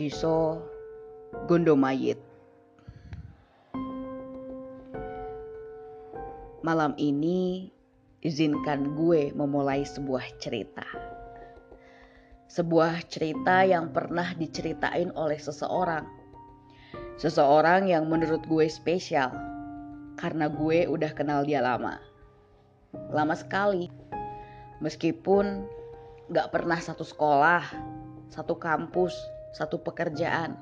Diso Gondomayit. Malam ini izinkan gue memulai sebuah cerita. Sebuah cerita yang pernah diceritain oleh seseorang. Seseorang yang menurut gue spesial karena gue udah kenal dia lama. Lama sekali. Meskipun gak pernah satu sekolah, satu kampus, satu pekerjaan.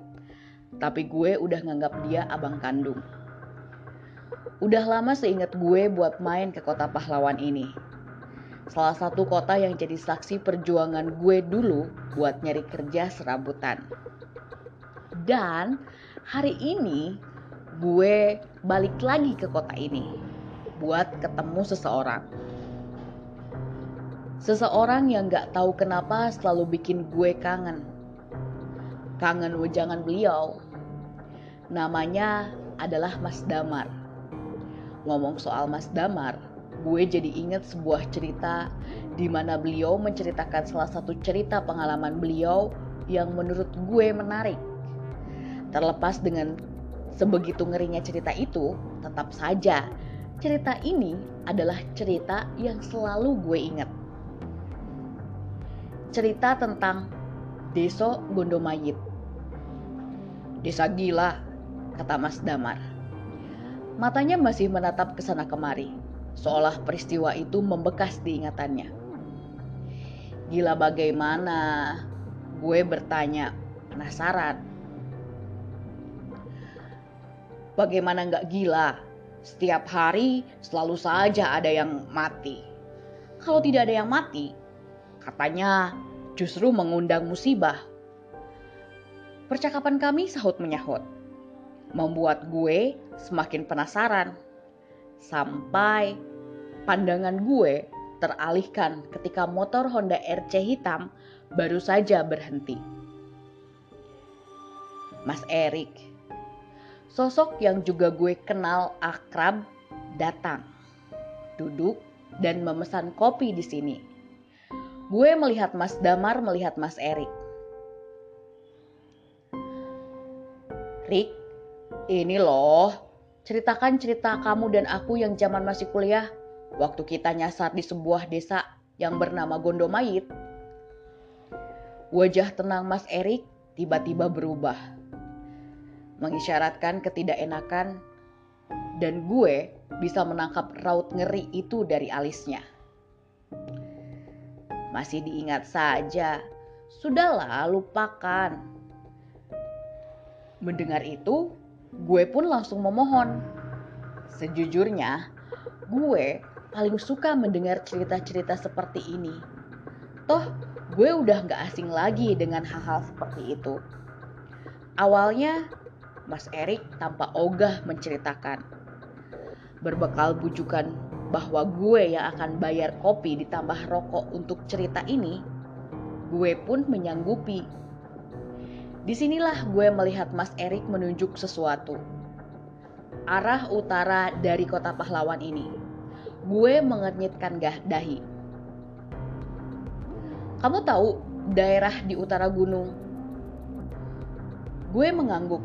Tapi gue udah nganggap dia abang kandung. Udah lama seingat gue buat main ke kota pahlawan ini. Salah satu kota yang jadi saksi perjuangan gue dulu buat nyari kerja serabutan. Dan hari ini gue balik lagi ke kota ini buat ketemu seseorang. Seseorang yang gak tahu kenapa selalu bikin gue kangen kangen wejangan beliau. Namanya adalah Mas Damar. Ngomong soal Mas Damar, gue jadi inget sebuah cerita di mana beliau menceritakan salah satu cerita pengalaman beliau yang menurut gue menarik. Terlepas dengan sebegitu ngerinya cerita itu, tetap saja cerita ini adalah cerita yang selalu gue ingat. Cerita tentang Deso Gondomayit Desa gila, kata Mas Damar. Matanya masih menatap ke sana kemari, seolah peristiwa itu membekas di ingatannya. Gila bagaimana? Gue bertanya, penasaran. Bagaimana nggak gila? Setiap hari selalu saja ada yang mati. Kalau tidak ada yang mati, katanya justru mengundang musibah Percakapan kami sahut menyahut, membuat gue semakin penasaran. Sampai pandangan gue teralihkan ketika motor Honda RC hitam baru saja berhenti. Mas Erik, sosok yang juga gue kenal akrab, datang, duduk, dan memesan kopi di sini. Gue melihat Mas Damar melihat Mas Erik. Rick, ini loh, ceritakan cerita kamu dan aku yang zaman masih kuliah, waktu kita nyasar di sebuah desa yang bernama Gondomayit. Wajah tenang Mas Erik tiba-tiba berubah, mengisyaratkan ketidakenakan, dan gue bisa menangkap raut ngeri itu dari alisnya. Masih diingat saja, sudahlah lupakan Mendengar itu, gue pun langsung memohon. Sejujurnya, gue paling suka mendengar cerita-cerita seperti ini. Toh, gue udah gak asing lagi dengan hal-hal seperti itu. Awalnya, Mas Erik tanpa ogah menceritakan. Berbekal bujukan bahwa gue yang akan bayar kopi ditambah rokok untuk cerita ini, gue pun menyanggupi Di sinilah gue melihat Mas Erik menunjuk sesuatu. Arah utara dari kota pahlawan ini. Gue mengenyitkan dahi. Kamu tahu daerah di utara gunung? Gue mengangguk.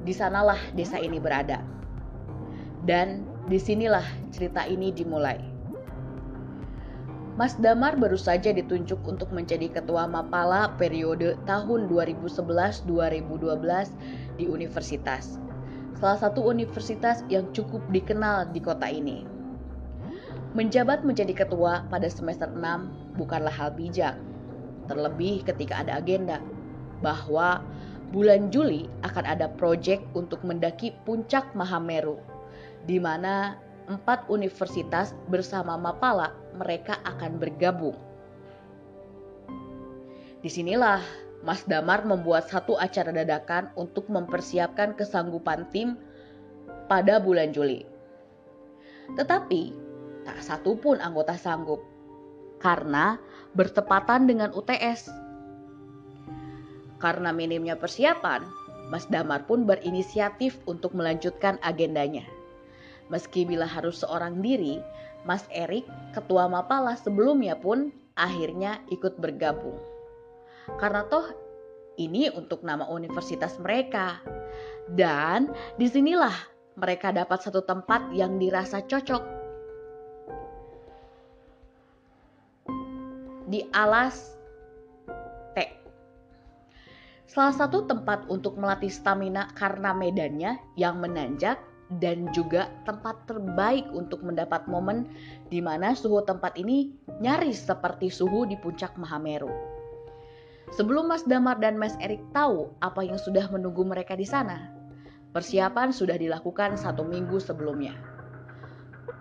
Di sanalah desa ini berada. Dan di sinilah cerita ini dimulai. Mas Damar baru saja ditunjuk untuk menjadi ketua Mapala periode tahun 2011-2012 di universitas. Salah satu universitas yang cukup dikenal di kota ini. Menjabat menjadi ketua pada semester 6 bukanlah hal bijak. Terlebih ketika ada agenda bahwa bulan Juli akan ada proyek untuk mendaki puncak Mahameru di mana empat universitas bersama Mapala mereka akan bergabung. Di sinilah Mas Damar membuat satu acara dadakan untuk mempersiapkan kesanggupan tim pada bulan Juli. Tetapi tak satu pun anggota sanggup karena bertepatan dengan UTS. Karena minimnya persiapan, Mas Damar pun berinisiatif untuk melanjutkan agendanya. Meski bila harus seorang diri, Mas Erik, ketua Mapala sebelumnya pun akhirnya ikut bergabung. Karena toh Ini untuk nama universitas mereka. Dan di sinilah mereka dapat satu tempat yang dirasa cocok. Di alas T. Salah satu tempat untuk melatih stamina karena medannya yang menanjak dan juga tempat terbaik untuk mendapat momen di mana suhu tempat ini nyaris seperti suhu di puncak Mahameru. Sebelum Mas Damar dan Mas Erik tahu apa yang sudah menunggu mereka di sana, persiapan sudah dilakukan satu minggu sebelumnya.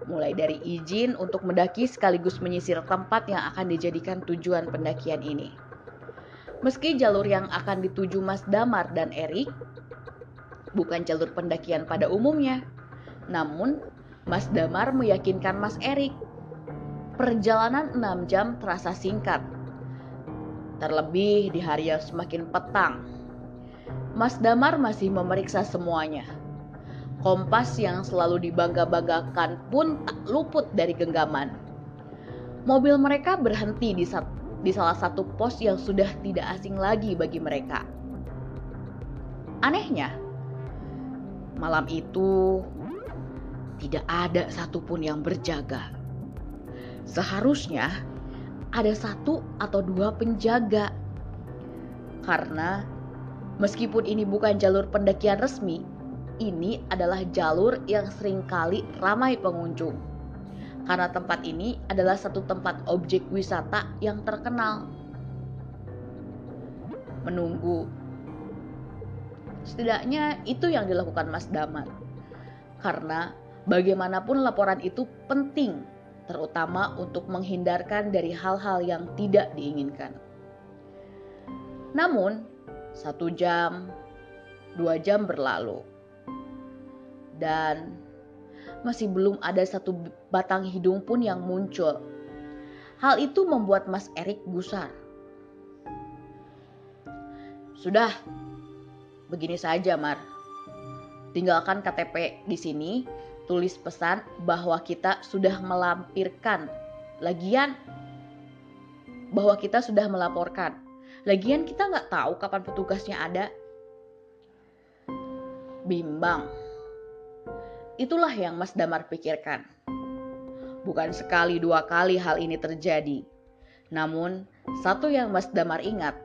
Mulai dari izin untuk mendaki sekaligus menyisir tempat yang akan dijadikan tujuan pendakian ini. Meski jalur yang akan dituju Mas Damar dan Erik bukan jalur pendakian pada umumnya, namun Mas Damar meyakinkan Mas Erik perjalanan 6 jam terasa singkat terlebih di hari yang semakin petang. Mas Damar masih memeriksa semuanya. Kompas yang selalu dibangga-banggakan pun tak luput dari genggaman. Mobil mereka berhenti di, di salah satu pos yang sudah tidak asing lagi bagi mereka. Anehnya, malam itu tidak ada satupun yang berjaga. Seharusnya ada satu atau dua penjaga. Karena meskipun ini bukan jalur pendakian resmi, ini adalah jalur yang sering kali ramai pengunjung. Karena tempat ini adalah satu tempat objek wisata yang terkenal. Menunggu. Setidaknya itu yang dilakukan Mas Damar. Karena bagaimanapun laporan itu penting terutama untuk menghindarkan dari hal-hal yang tidak diinginkan. Namun, satu jam, dua jam berlalu, dan masih belum ada satu batang hidung pun yang muncul. Hal itu membuat Mas Erik gusar. Sudah, begini saja, Mar. Tinggalkan KTP di sini tulis pesan bahwa kita sudah melampirkan. Lagian bahwa kita sudah melaporkan. Lagian kita nggak tahu kapan petugasnya ada. Bimbang. Itulah yang Mas Damar pikirkan. Bukan sekali dua kali hal ini terjadi. Namun, satu yang Mas Damar ingat,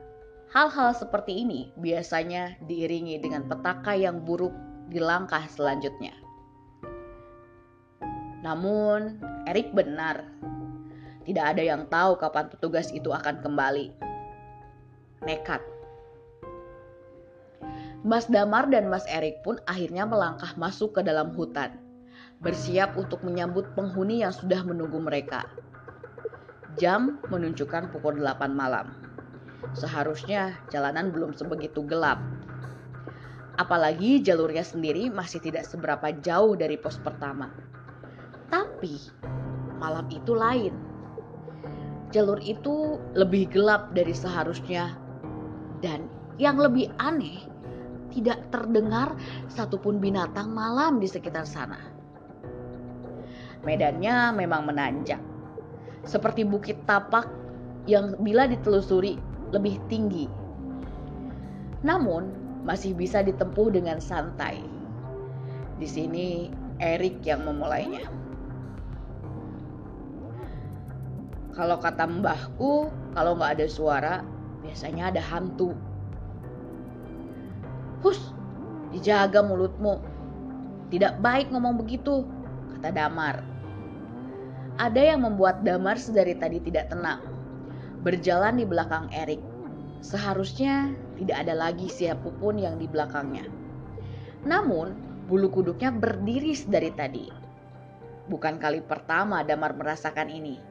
hal-hal seperti ini biasanya diiringi dengan petaka yang buruk di langkah selanjutnya. Namun, Erik benar. Tidak ada yang tahu kapan petugas itu akan kembali. Nekat. Mas Damar dan Mas Erik pun akhirnya melangkah masuk ke dalam hutan, bersiap untuk menyambut penghuni yang sudah menunggu mereka. Jam menunjukkan pukul 8 malam. Seharusnya jalanan belum sebegitu gelap. Apalagi jalurnya sendiri masih tidak seberapa jauh dari pos pertama. Tapi malam itu lain. Jalur itu lebih gelap dari seharusnya dan yang lebih aneh tidak terdengar satupun binatang malam di sekitar sana. Medannya memang menanjak, seperti bukit tapak yang bila ditelusuri lebih tinggi. Namun masih bisa ditempuh dengan santai. Di sini Erik yang memulainya. Kalau kata mbahku, kalau nggak ada suara, biasanya ada hantu. Hus, dijaga mulutmu. Tidak baik ngomong begitu, kata Damar. Ada yang membuat Damar sedari tadi tidak tenang. Berjalan di belakang Erik. Seharusnya tidak ada lagi siapa pun yang di belakangnya. Namun, bulu kuduknya berdiri dari tadi. Bukan kali pertama Damar merasakan ini.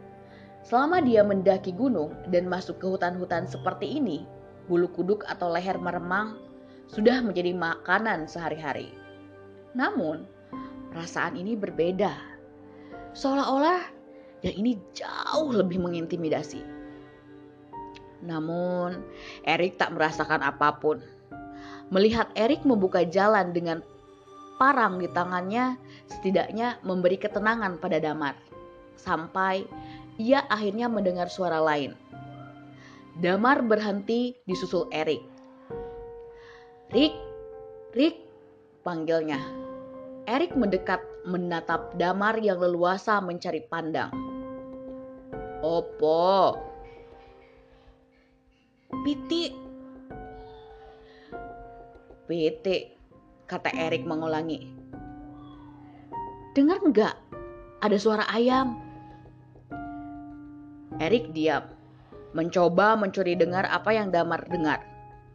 Selama dia mendaki gunung dan masuk ke hutan-hutan seperti ini, bulu kuduk atau leher meremang sudah menjadi makanan sehari-hari. Namun, perasaan ini berbeda. Seolah-olah yang ini jauh lebih mengintimidasi. Namun, Erik tak merasakan apa pun. Melihat Erik membuka jalan dengan parang di tangannya, setidaknya memberi ketenangan pada Damar. Sampai ia akhirnya mendengar suara lain. Damar berhenti di susul Erik. Rick, Rick, panggilnya. Erik mendekat menatap Damar yang leluasa mencari pandang. Opo? Piti. Piti, kata Erik mengulangi. Dengar enggak? Ada suara ayam. Erik diam, mencoba mencuri dengar apa yang Damar dengar.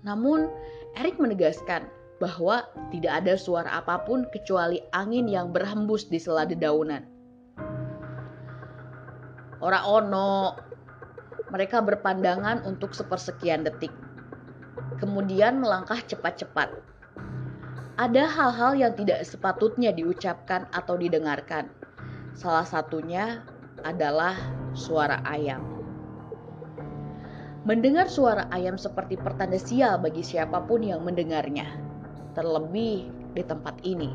Namun, Erik menegaskan bahwa tidak ada suara apa pun kecuali angin yang berhembus di sela dedaunan. Ora ono. Mereka berpandangan untuk sepersekian detik. Kemudian melangkah cepat-cepat. Ada hal-hal yang tidak sepatutnya diucapkan atau didengarkan. Salah satunya adalah suara ayam. Mendengar suara ayam seperti pertanda sial bagi siapa pun yang mendengarnya terlebih di tempat ini.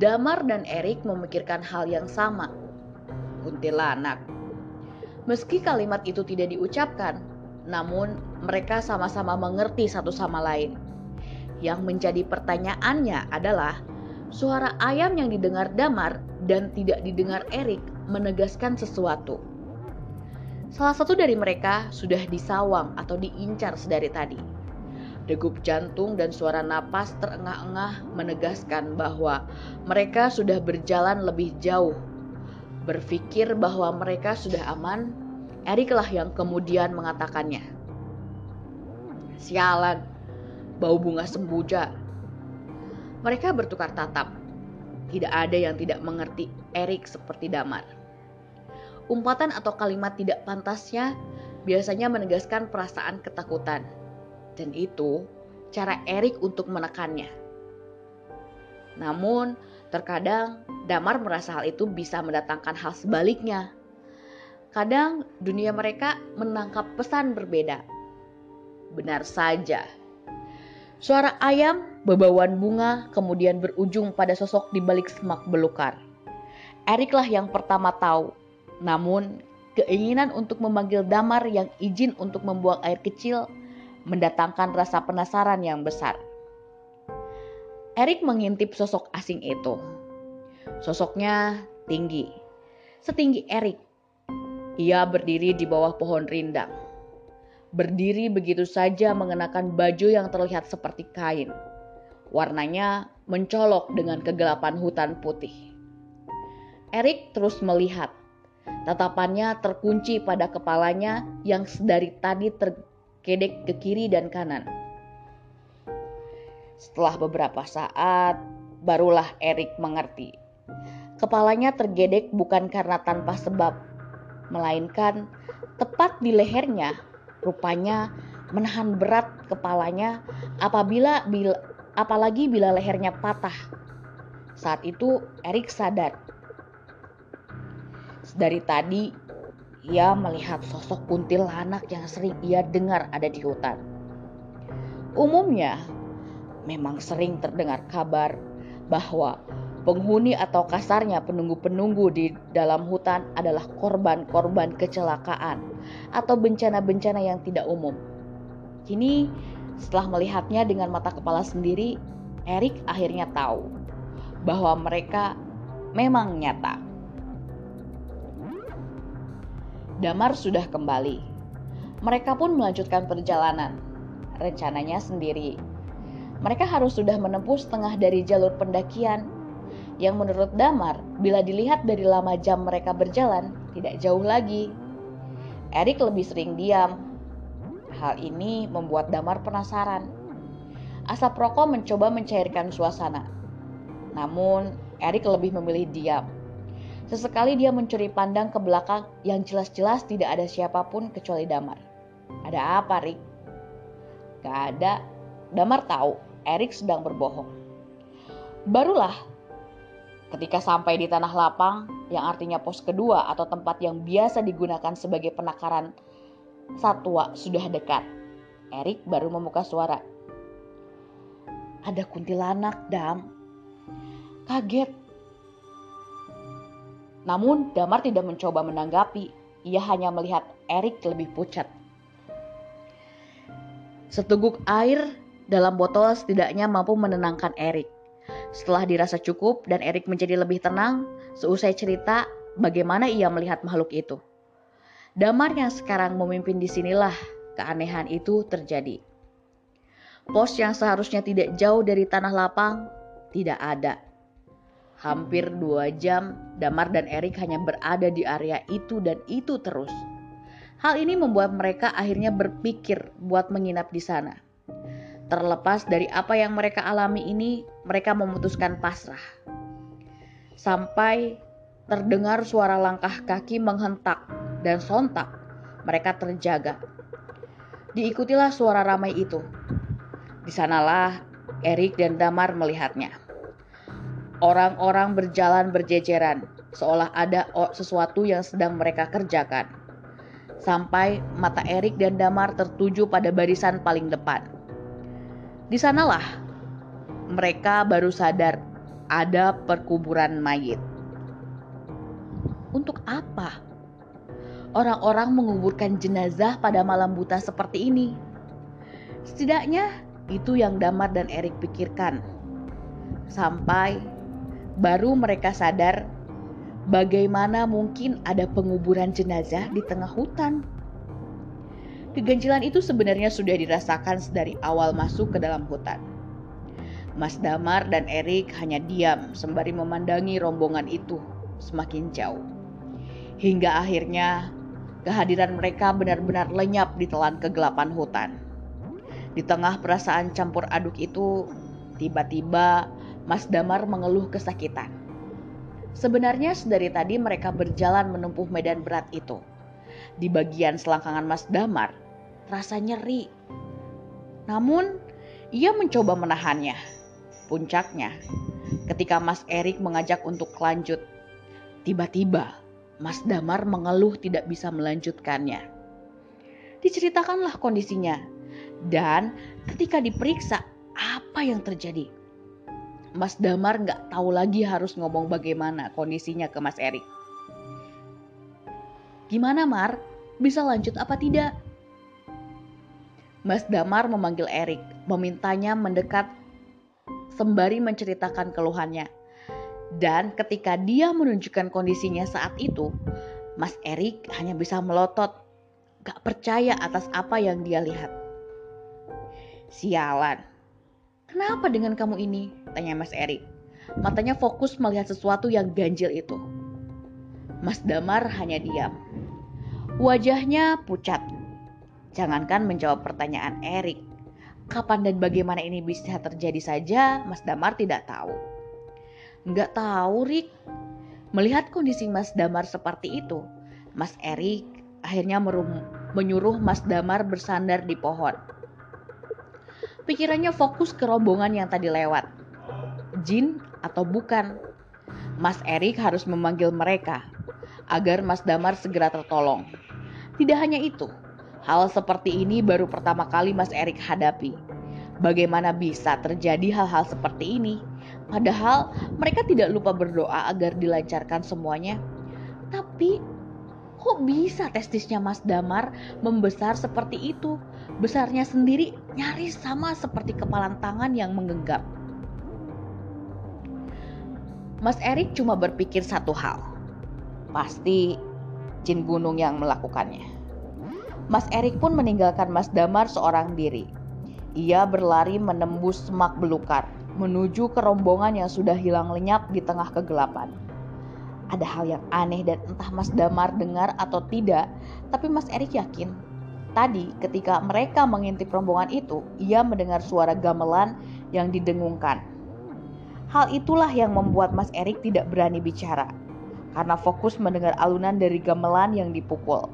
Damar dan Erik memikirkan hal yang sama. Kuntilanak. Meski kalimat itu tidak diucapkan, namun mereka sama-sama mengerti satu sama lain. Yang menjadi pertanyaannya adalah suara ayam yang didengar Damar dan tidak didengar Erik menegaskan sesuatu. Salah satu dari mereka sudah disawang atau diincar sedari tadi Degup jantung dan suara napas terengah-engah menegaskan bahwa mereka sudah berjalan lebih jauh. Berpikir bahwa mereka sudah aman, Eriklah yang kemudian mengatakannya. Sialan, bau bunga sembuja. Mereka bertukar tatap. Tidak ada yang tidak mengerti Erik seperti Damar. Umpatan atau kalimat tidak pantasnya biasanya menegaskan perasaan ketakutan dan itu cara Erik untuk menekannya. Namun, terkadang Damar merasa hal itu bisa mendatangkan hal sebaliknya. Kadang dunia mereka menangkap pesan berbeda. Benar saja. Suara ayam, bebauan bunga, kemudian berujung pada sosok di balik semak belukar. Eriklah yang pertama tahu. Namun, keinginan untuk memanggil Damar yang izin untuk membuang air kecil mendatangkan rasa penasaran yang besar. Erik mengintip sosok asing itu. Sosoknya tinggi, setinggi Erik. Ia berdiri di bawah pohon rindang. Berdiri begitu saja mengenakan baju yang terlihat seperti kain. Warnanya mencolok dengan kegelapan hutan putih. Erik terus melihat. Tatapannya terkunci pada kepalanya yang sedari tadi ter kedek ke kiri dan kanan. Setelah beberapa saat, barulah Erik mengerti. Kepalanya tergedek bukan karena tanpa sebab, melainkan tepat di lehernya, rupanya menahan berat kepalanya apabila bila, apalagi bila lehernya patah. Saat itu Erik sadar. Dari tadi ia melihat sosok kuntilanak yang sering ia dengar ada di hutan. Umumnya, memang sering terdengar kabar bahwa penghuni atau kasarnya penunggu-penunggu di dalam hutan adalah korban-korban kecelakaan atau bencana-bencana yang tidak umum. Kini, setelah melihatnya dengan mata kepala sendiri, Erik akhirnya tahu bahwa mereka memang nyata. Damar sudah kembali. Mereka pun melanjutkan perjalanan, rencananya sendiri. Mereka harus sudah menempuh setengah dari jalur pendakian yang menurut Damar, bila dilihat dari lama jam mereka berjalan, tidak jauh lagi. Erik lebih sering diam. Hal ini membuat Damar penasaran. Asap rokok mencoba mencairkan suasana. Namun, Erik lebih memilih diam Sesekali dia mencuri pandang ke belakang yang jelas-jelas tidak ada siapa pun kecuali Damar. Ada apa, Rick? Gak ada. Damar tahu Erik sedang berbohong. Barulah ketika sampai di tanah lapang yang artinya pos kedua atau tempat yang biasa digunakan sebagai penakaran satwa sudah dekat. Erik baru membuka suara. Ada kuntilanak, Dam. Kaget namun Damar tidak mencoba menanggapi, ia hanya melihat Erik lebih pucat. Seteguk air dalam botol setidaknya mampu menenangkan Erik. Setelah dirasa cukup dan Erik menjadi lebih tenang, seusai cerita bagaimana ia melihat makhluk itu. Damar yang sekarang memimpin di sinilah keanehan itu terjadi. Pos yang seharusnya tidak jauh dari tanah lapang tidak ada. Hampir dua jam, Damar dan Erik hanya berada di area itu dan itu terus. Hal ini membuat mereka akhirnya berpikir buat menginap di sana. Terlepas dari apa yang mereka alami ini, mereka memutuskan pasrah. Sampai terdengar suara langkah kaki menghentak dan sontak, mereka terjaga. Diikutilah suara ramai itu. Di sanalah Erik dan Damar melihatnya. Orang-orang berjalan berjejeran, seolah ada sesuatu yang sedang mereka kerjakan. Sampai mata Erik dan Damar tertuju pada barisan paling depan. Di sanalah mereka baru sadar ada perkuburan mayit. Untuk apa? Orang-orang menguburkan jenazah pada malam buta seperti ini. Setidaknya itu yang Damar dan Erik pikirkan. Sampai baru mereka sadar bagaimana mungkin ada penguburan jenazah di tengah hutan. Keganjilan itu sebenarnya sudah dirasakan dari awal masuk ke dalam hutan. Mas Damar dan Erik hanya diam sembari memandangi rombongan itu semakin jauh. Hingga akhirnya kehadiran mereka benar-benar lenyap di telan kegelapan hutan. Di tengah perasaan campur aduk itu, tiba-tiba Mas Damar mengeluh kesakitan. Sebenarnya sedari tadi mereka berjalan menempuh medan berat itu. Di bagian selangkangan Mas Damar, rasa nyeri. Namun, ia mencoba menahannya. Puncaknya, ketika Mas Erik mengajak untuk lanjut, tiba-tiba Mas Damar mengeluh tidak bisa melanjutkannya. Diceritakanlah kondisinya, dan ketika diperiksa, apa yang terjadi? Mas Damar nggak tahu lagi harus ngomong bagaimana kondisinya ke Mas Erik. Gimana Mar? Bisa lanjut apa tidak? Mas Damar memanggil Erik, memintanya mendekat sembari menceritakan keluhannya. Dan ketika dia menunjukkan kondisinya saat itu, Mas Erik hanya bisa melotot, gak percaya atas apa yang dia lihat. Sialan, Kenapa dengan kamu ini? Tanya Mas Erik. Matanya fokus melihat sesuatu yang ganjil itu. Mas Damar hanya diam. Wajahnya pucat. Jangankan menjawab pertanyaan Erik. Kapan dan bagaimana ini bisa terjadi saja, Mas Damar tidak tahu. Enggak tahu, Rik. Melihat kondisi Mas Damar seperti itu, Mas Erik akhirnya menyuruh Mas Damar bersandar di pohon. Pikirannya fokus ke rombongan yang tadi lewat. Jin atau bukan? Mas Erik harus memanggil mereka agar Mas Damar segera tertolong. Tidak hanya itu, hal seperti ini baru pertama kali Mas Erik hadapi. Bagaimana bisa terjadi hal-hal seperti ini? Padahal mereka tidak lupa berdoa agar dilancarkan semuanya. Tapi kok bisa testisnya Mas Damar membesar seperti itu? Besarnya sendiri nyaris sama seperti kepalan tangan yang menggenggam. Mas Erik cuma berpikir satu hal. Pasti jin gunung yang melakukannya. Mas Erik pun meninggalkan Mas Damar seorang diri. Ia berlari menembus semak belukar menuju ke rombongan yang sudah hilang lenyap di tengah kegelapan. Ada hal yang aneh dan entah Mas Damar dengar atau tidak, tapi Mas Erik yakin Tadi ketika mereka mengintip rombongan itu, ia mendengar suara gamelan yang didengungkan. Hal itulah yang membuat Mas Erik tidak berani bicara karena fokus mendengar alunan dari gamelan yang dipukul.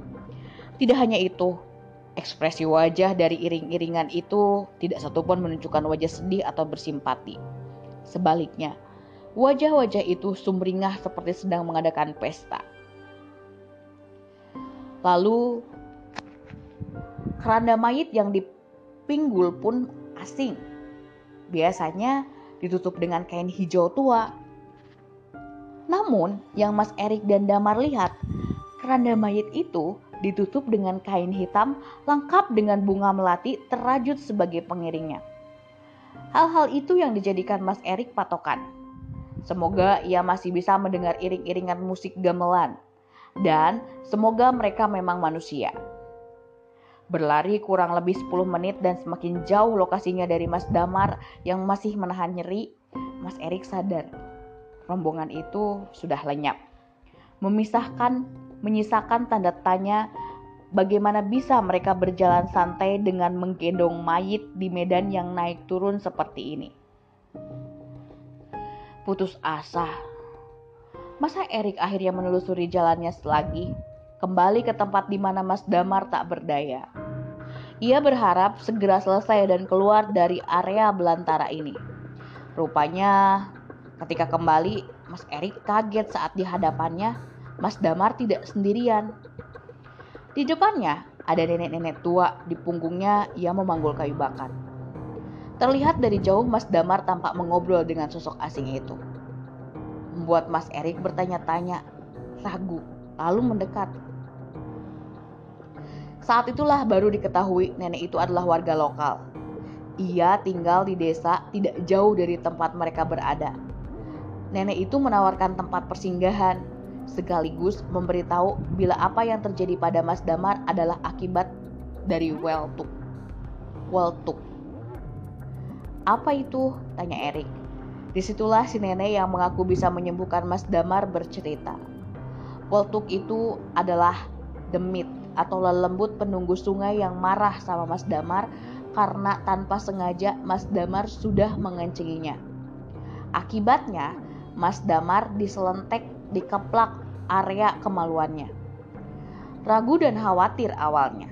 Tidak hanya itu, ekspresi wajah dari iring-iringan itu tidak satupun menunjukkan wajah sedih atau bersimpati. Sebaliknya, wajah-wajah itu sumringah seperti sedang mengadakan pesta. Lalu Keranda mayit yang dipinggul pun asing. Biasanya ditutup dengan kain hijau tua. Namun, yang Mas Erik dan Damar lihat, keranda mayit itu ditutup dengan kain hitam lengkap dengan bunga melati terajut sebagai pengiringnya. Hal-hal itu yang dijadikan Mas Erik patokan. Semoga ia masih bisa mendengar iring-iringan musik gamelan. Dan semoga mereka memang manusia. Berlari kurang lebih 10 menit dan semakin jauh lokasinya dari Mas Damar yang masih menahan nyeri, Mas Erik sadar rombongan itu sudah lenyap. Memisahkan, menyisakan tanda tanya bagaimana bisa mereka berjalan santai dengan menggendong mayit di medan yang naik turun seperti ini. Putus asa. Masa Erik akhirnya menelusuri jalannya selagi, kembali ke tempat di mana Mas Damar tak berdaya. Ia berharap segera selesai dan keluar dari area belantara ini. Rupanya, ketika kembali, Mas Erik kaget saat di hadapannya Mas Damar tidak sendirian. Di depannya ada nenek-nenek tua, di punggungnya ia memanggul kayu bakar. Terlihat dari jauh Mas Damar tampak mengobrol dengan sosok asing itu. Membuat Mas Erik bertanya-tanya, ragu, lalu mendekat. Saat itulah baru diketahui nenek itu adalah warga lokal. Ia tinggal di desa tidak jauh dari tempat mereka berada. Nenek itu menawarkan tempat persinggahan sekaligus memberitahu bila apa yang terjadi pada Mas Damar adalah akibat dari Weltuk. Weltuk. Apa itu? Tanya Erik. Di situlah si nenek yang mengaku bisa menyembuhkan Mas Damar bercerita. Weltuk itu adalah demit atau lelembut penunggu sungai yang marah sama Mas Damar karena tanpa sengaja Mas Damar sudah mengencinginya. Akibatnya, Mas Damar diselentek dikeplak area kemaluannya. Ragu dan khawatir awalnya.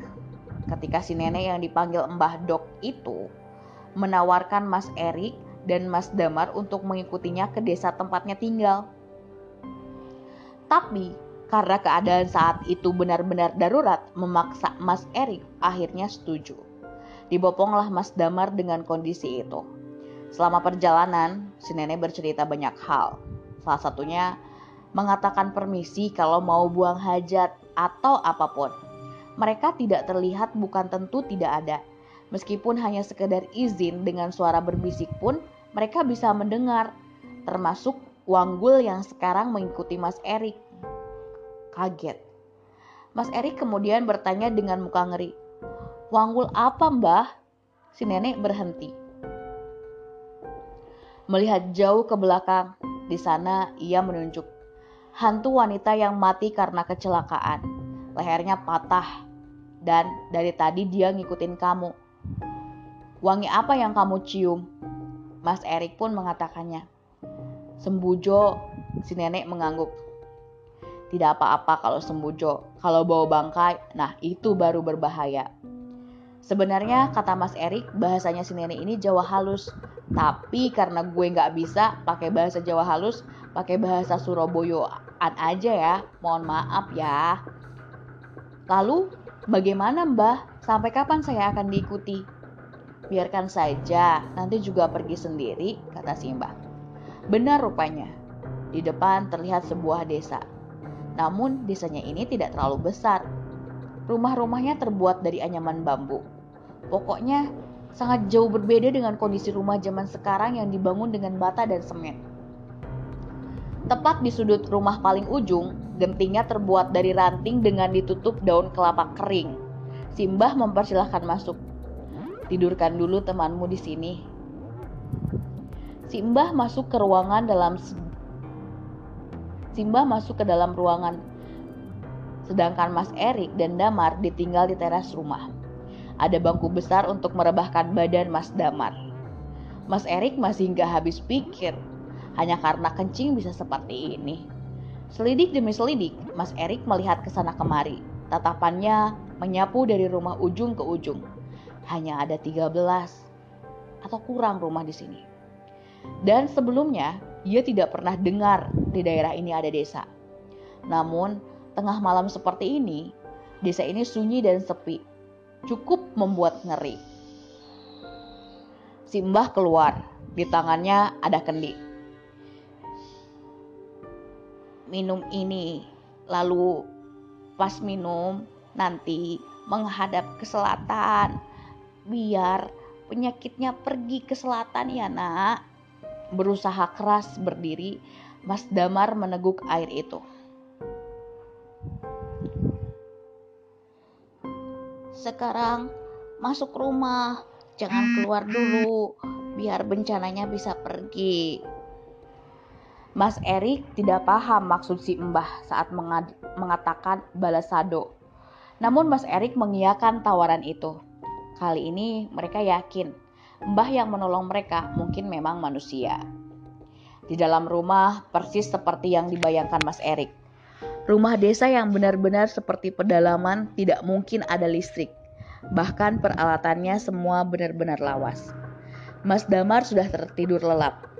Ketika si nenek yang dipanggil Mbah Dok itu menawarkan Mas Erik dan Mas Damar untuk mengikutinya ke desa tempatnya tinggal. Tapi karena keadaan saat itu benar-benar darurat memaksa Mas Erik akhirnya setuju. Diboponglah Mas Damar dengan kondisi itu. Selama perjalanan, si nenek bercerita banyak hal. Salah satunya mengatakan permisi kalau mau buang hajat atau apa pun. Mereka tidak terlihat bukan tentu tidak ada. Meskipun hanya sekedar izin dengan suara berbisik pun mereka bisa mendengar. Termasuk Wanggul yang sekarang mengikuti Mas Erik. Kaget. Mas Erik kemudian bertanya dengan muka ngeri. Wanggul apa mbah? Si nenek berhenti. Melihat jauh ke belakang, di sana ia menunjuk hantu wanita yang mati karena kecelakaan. Lehernya patah dan dari tadi dia ngikutin kamu. Wangi apa yang kamu cium? Mas Erik pun mengatakannya. Sembujo, si nenek mengangguk. Tidak apa-apa kalau sembujo, kalau bawa bangkai, nah itu baru berbahaya. Sebenarnya kata Mas Erik, bahasanya si nenek ini Jawa halus. Tapi karena gue nggak bisa pakai bahasa Jawa halus, pakai bahasa Surabaya aja ya, mohon maaf ya. Lalu, bagaimana Mbah? Sampai kapan saya akan diikuti? Biarkan saja, nanti juga pergi sendiri, kata si Mbah. Benar rupanya, di depan terlihat sebuah desa. Namun desanya ini tidak terlalu besar. Rumah-rumahnya terbuat dari anyaman bambu. Pokoknya sangat jauh berbeda dengan kondisi rumah zaman sekarang yang dibangun dengan bata dan semen. Tepat di sudut rumah paling ujung, gentingnya terbuat dari ranting dengan ditutup daun kelapa kering. Simbah mempersilahkan masuk. Tidurkan dulu temanmu di sini. Simbah masuk ke ruangan dalam Simbah masuk ke dalam ruangan. Sedangkan Mas Erik dan Damar ditinggal di teras rumah. Ada bangku besar untuk merebahkan badan Mas Damar. Mas Erik masih nggak habis pikir hanya karena kencing bisa seperti ini. Selidik demi selidik, Mas Erik melihat ke sana kemari. Tatapannya menyapu dari rumah ujung ke ujung. Hanya ada 13 atau kurang rumah di sini. Dan sebelumnya, ia tidak pernah dengar di daerah ini ada desa. Namun, tengah malam seperti ini, desa ini sunyi dan sepi. Cukup membuat ngeri. Simbah keluar, di tangannya ada kendi minum ini lalu pas minum nanti menghadap ke selatan biar penyakitnya pergi ke selatan ya nak. Berusaha keras berdiri, Mas Damar meneguk air itu. Sekarang masuk rumah, jangan keluar dulu, biar bencananya bisa pergi. Mas Erik tidak paham maksud si Mbah saat mengatakan balasado. Namun Mas Erik mengiyakan tawaran itu. Kali ini mereka yakin Mbah yang menolong mereka mungkin memang manusia. Di dalam rumah persis seperti yang dibayangkan Mas Erik. Rumah desa yang benar-benar seperti pedalaman tidak mungkin ada listrik. Bahkan peralatannya semua benar-benar lawas. Mas Damar sudah tertidur lelap.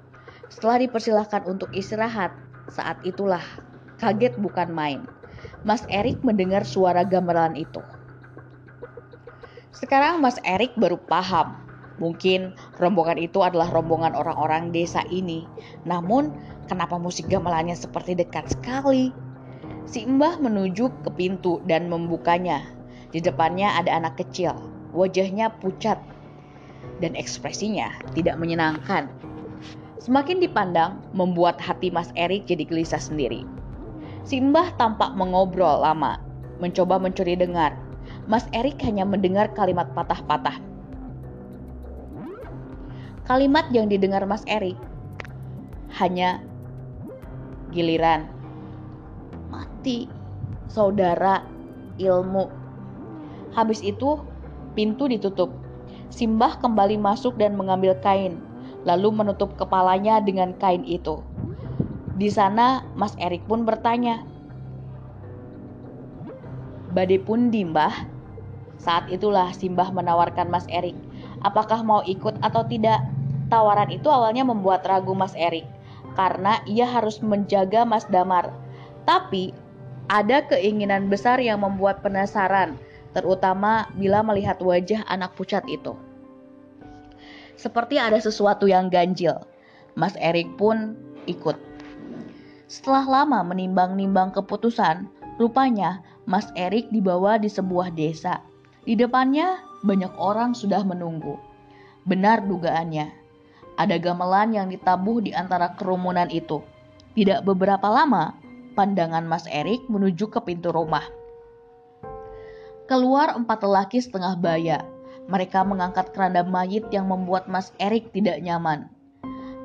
Setelah dipersilahkan untuk istirahat, saat itulah kaget bukan main. Mas Erik mendengar suara gamelan itu. Sekarang Mas Erik baru paham. Mungkin rombongan itu adalah rombongan orang-orang desa ini. Namun, kenapa musik gamelannya seperti dekat sekali? Si Mbah menuju ke pintu dan membukanya. Di depannya ada anak kecil. Wajahnya pucat dan ekspresinya tidak menyenangkan. Semakin dipandang, membuat hati Mas Erik jadi gelisah sendiri. Si Mbah tampak mengobrol lama, mencoba mencuri dengar, Mas Erik hanya mendengar kalimat patah-patah. Kalimat yang didengar Mas Erik hanya giliran mati, saudara, ilmu. Habis itu pintu ditutup. Simbah kembali masuk dan mengambil kain, lalu menutup kepalanya dengan kain itu. Di sana Mas Erik pun bertanya, Bade pun dimbah saat itulah Simbah menawarkan Mas Erik, apakah mau ikut atau tidak. Tawaran itu awalnya membuat ragu Mas Erik, karena ia harus menjaga Mas Damar. Tapi ada keinginan besar yang membuat penasaran, terutama bila melihat wajah anak pucat itu. Seperti ada sesuatu yang ganjil. Mas Erik pun ikut. Setelah lama menimbang-nimbang keputusan, rupanya Mas Erik dibawa di sebuah desa di depannya banyak orang sudah menunggu. Benar dugaannya. Ada gamelan yang ditabuh di antara kerumunan itu. Tidak beberapa lama, pandangan Mas Erik menuju ke pintu rumah. Keluar empat lelaki setengah baya. Mereka mengangkat keranda mayit yang membuat Mas Erik tidak nyaman.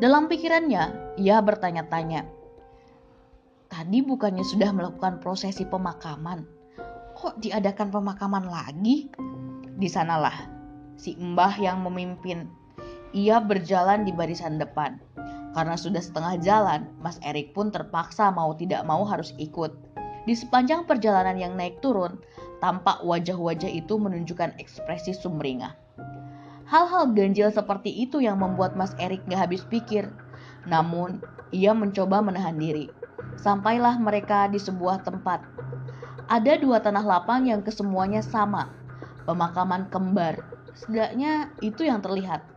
Dalam pikirannya, ia bertanya-tanya. Tadi bukannya sudah melakukan prosesi pemakaman? kok diadakan pemakaman lagi? Di sanalah si Mbah yang memimpin. Ia berjalan di barisan depan. Karena sudah setengah jalan, Mas Erik pun terpaksa mau tidak mau harus ikut. Di sepanjang perjalanan yang naik turun, tampak wajah-wajah itu menunjukkan ekspresi sumringah. Hal-hal ganjil seperti itu yang membuat Mas Erik gak habis pikir. Namun, ia mencoba menahan diri. Sampailah mereka di sebuah tempat ada dua tanah lapang yang kesemuanya sama, pemakaman kembar. Setidaknya itu yang terlihat.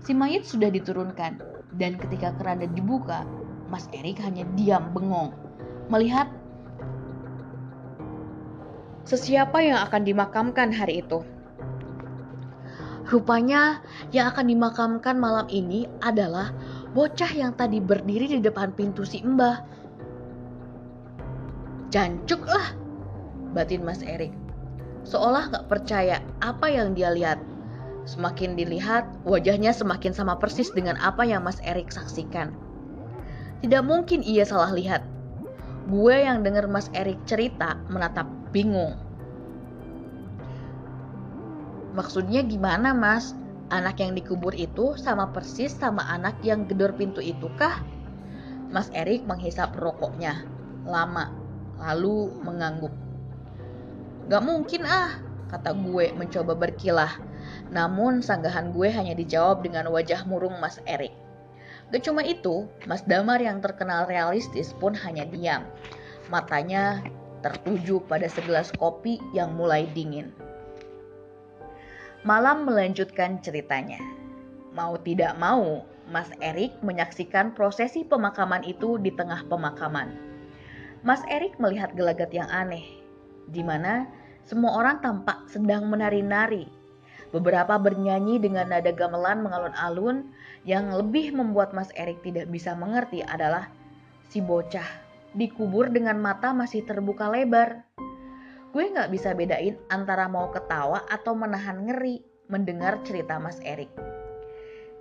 Si mayat sudah diturunkan, dan ketika keranda dibuka, Mas Erik hanya diam bengong, melihat sesiapa yang akan dimakamkan hari itu. Rupanya yang akan dimakamkan malam ini adalah bocah yang tadi berdiri di depan pintu si Mbah. Jancuk lah, batin Mas Erik. Seolah gak percaya apa yang dia lihat. Semakin dilihat, wajahnya semakin sama persis dengan apa yang Mas Erik saksikan. Tidak mungkin ia salah lihat. Gue yang dengar Mas Erik cerita menatap bingung. Maksudnya gimana mas? Anak yang dikubur itu sama persis sama anak yang gedor pintu itu kah? Mas Erik menghisap rokoknya lama, lalu mengangguk. Gak mungkin ah, kata gue mencoba berkilah. Namun sanggahan gue hanya dijawab dengan wajah murung Mas Erik. Gak cuma itu, Mas Damar yang terkenal realistis pun hanya diam. Matanya tertuju pada segelas kopi yang mulai dingin. Malam melanjutkan ceritanya. Mau tidak mau, Mas Erik menyaksikan prosesi pemakaman itu di tengah pemakaman. Mas Erik melihat gelagat yang aneh, di mana semua orang tampak sedang menari-nari. Beberapa bernyanyi dengan nada gamelan mengalun-alun yang lebih membuat Mas Erik tidak bisa mengerti adalah si bocah dikubur dengan mata masih terbuka lebar. Gue nggak bisa bedain antara mau ketawa atau menahan ngeri mendengar cerita Mas Erik.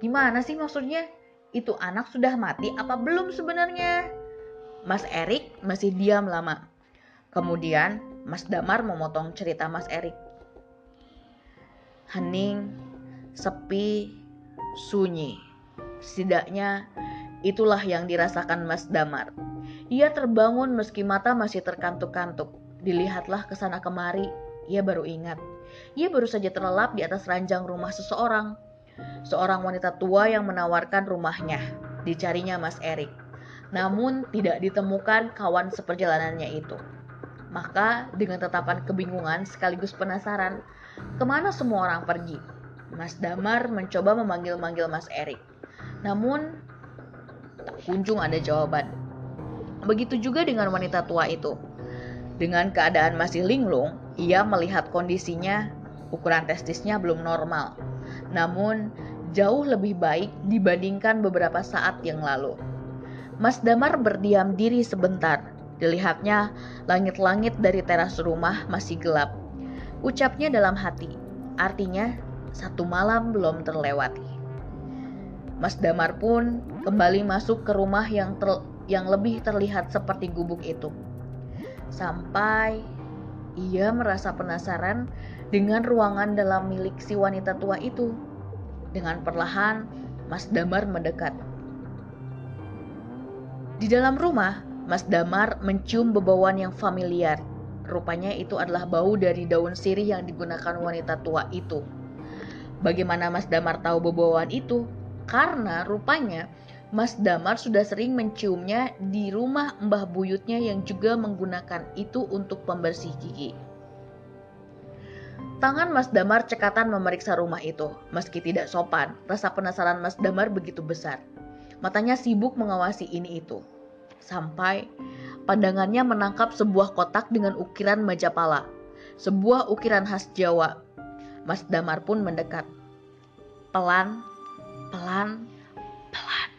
Gimana sih maksudnya? Itu anak sudah mati apa belum sebenarnya? Mas Erik masih diam lama. Kemudian Mas Damar memotong cerita Mas Erik hening, sepi, sunyi. Setidaknya itulah yang dirasakan Mas Damar. Ia terbangun meski mata masih terkantuk-kantuk. Dilihatlah ke sana kemari, ia baru ingat. Ia baru saja terlelap di atas ranjang rumah seseorang. Seorang wanita tua yang menawarkan rumahnya. Dicarinya Mas Erik. Namun tidak ditemukan kawan seperjalanannya itu. Maka dengan tetapan kebingungan sekaligus penasaran, Ke mana semua orang pergi? Mas Damar mencoba memanggil-manggil Mas Erik. Namun, tak kunjung ada jawaban. Begitu juga dengan wanita tua itu. Dengan keadaan masih linglung, ia melihat kondisinya, ukuran testisnya belum normal. Namun, jauh lebih baik dibandingkan beberapa saat yang lalu. Mas Damar berdiam diri sebentar. Dilihatnya, langit-langit dari teras rumah masih gelap Ucapnya dalam hati, artinya satu malam belum terlewati. Mas Damar pun kembali masuk ke rumah yang ter, yang lebih terlihat seperti gubuk itu. Sampai ia merasa penasaran dengan ruangan dalam milik si wanita tua itu. Dengan perlahan, Mas Damar mendekat. Di dalam rumah, Mas Damar mencium bebauan yang familiar Rupanya itu adalah bau dari daun sirih yang digunakan wanita tua itu. Bagaimana Mas Damar tahu bebauan itu? Karena rupanya Mas Damar sudah sering menciumnya di rumah mbah buyutnya yang juga menggunakan itu untuk pembersih gigi. Tangan Mas Damar cekatan memeriksa rumah itu. Meski tidak sopan, rasa penasaran Mas Damar begitu besar. Matanya sibuk mengawasi ini itu. Sampai Pandangannya menangkap sebuah kotak dengan ukiran Majapala, sebuah ukiran khas Jawa. Mas Damar pun mendekat. Pelan, pelan, pelan.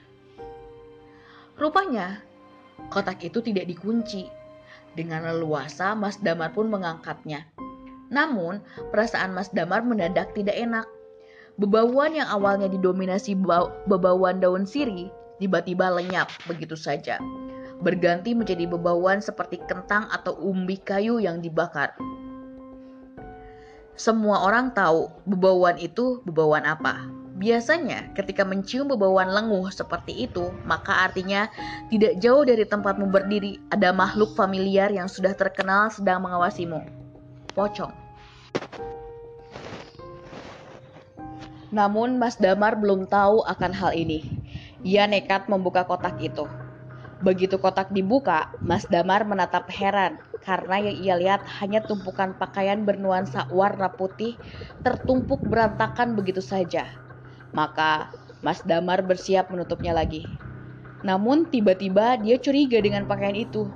Rupanya, kotak itu tidak dikunci. Dengan leluasa, Mas Damar pun mengangkatnya. Namun, perasaan Mas Damar mendadak tidak enak. Bebauan yang awalnya didominasi bebauan daun siri tiba-tiba lenyap begitu saja berganti menjadi bebauan seperti kentang atau umbi kayu yang dibakar. Semua orang tahu bebauan itu bebauan apa. Biasanya ketika mencium bebauan lenguh seperti itu, maka artinya tidak jauh dari tempatmu berdiri ada makhluk familiar yang sudah terkenal sedang mengawasimu. Pocong. Namun Mas Damar belum tahu akan hal ini. Ia nekat membuka kotak itu. Begitu kotak dibuka, Mas Damar menatap heran karena yang ia lihat hanya tumpukan pakaian bernuansa warna putih tertumpuk berantakan begitu saja. Maka Mas Damar bersiap menutupnya lagi. Namun tiba-tiba dia curiga dengan pakaian itu.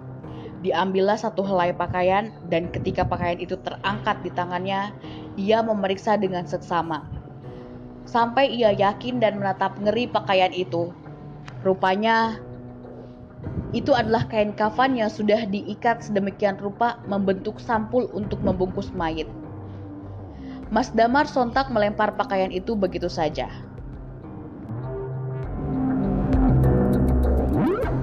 Diambillah satu helai pakaian dan ketika pakaian itu terangkat di tangannya, ia memeriksa dengan seksama. Sampai ia yakin dan menatap ngeri pakaian itu. Rupanya itu adalah kain kafan yang sudah diikat sedemikian rupa membentuk sampul untuk membungkus mayit. Mas Damar sontak melempar pakaian itu begitu saja. Woo!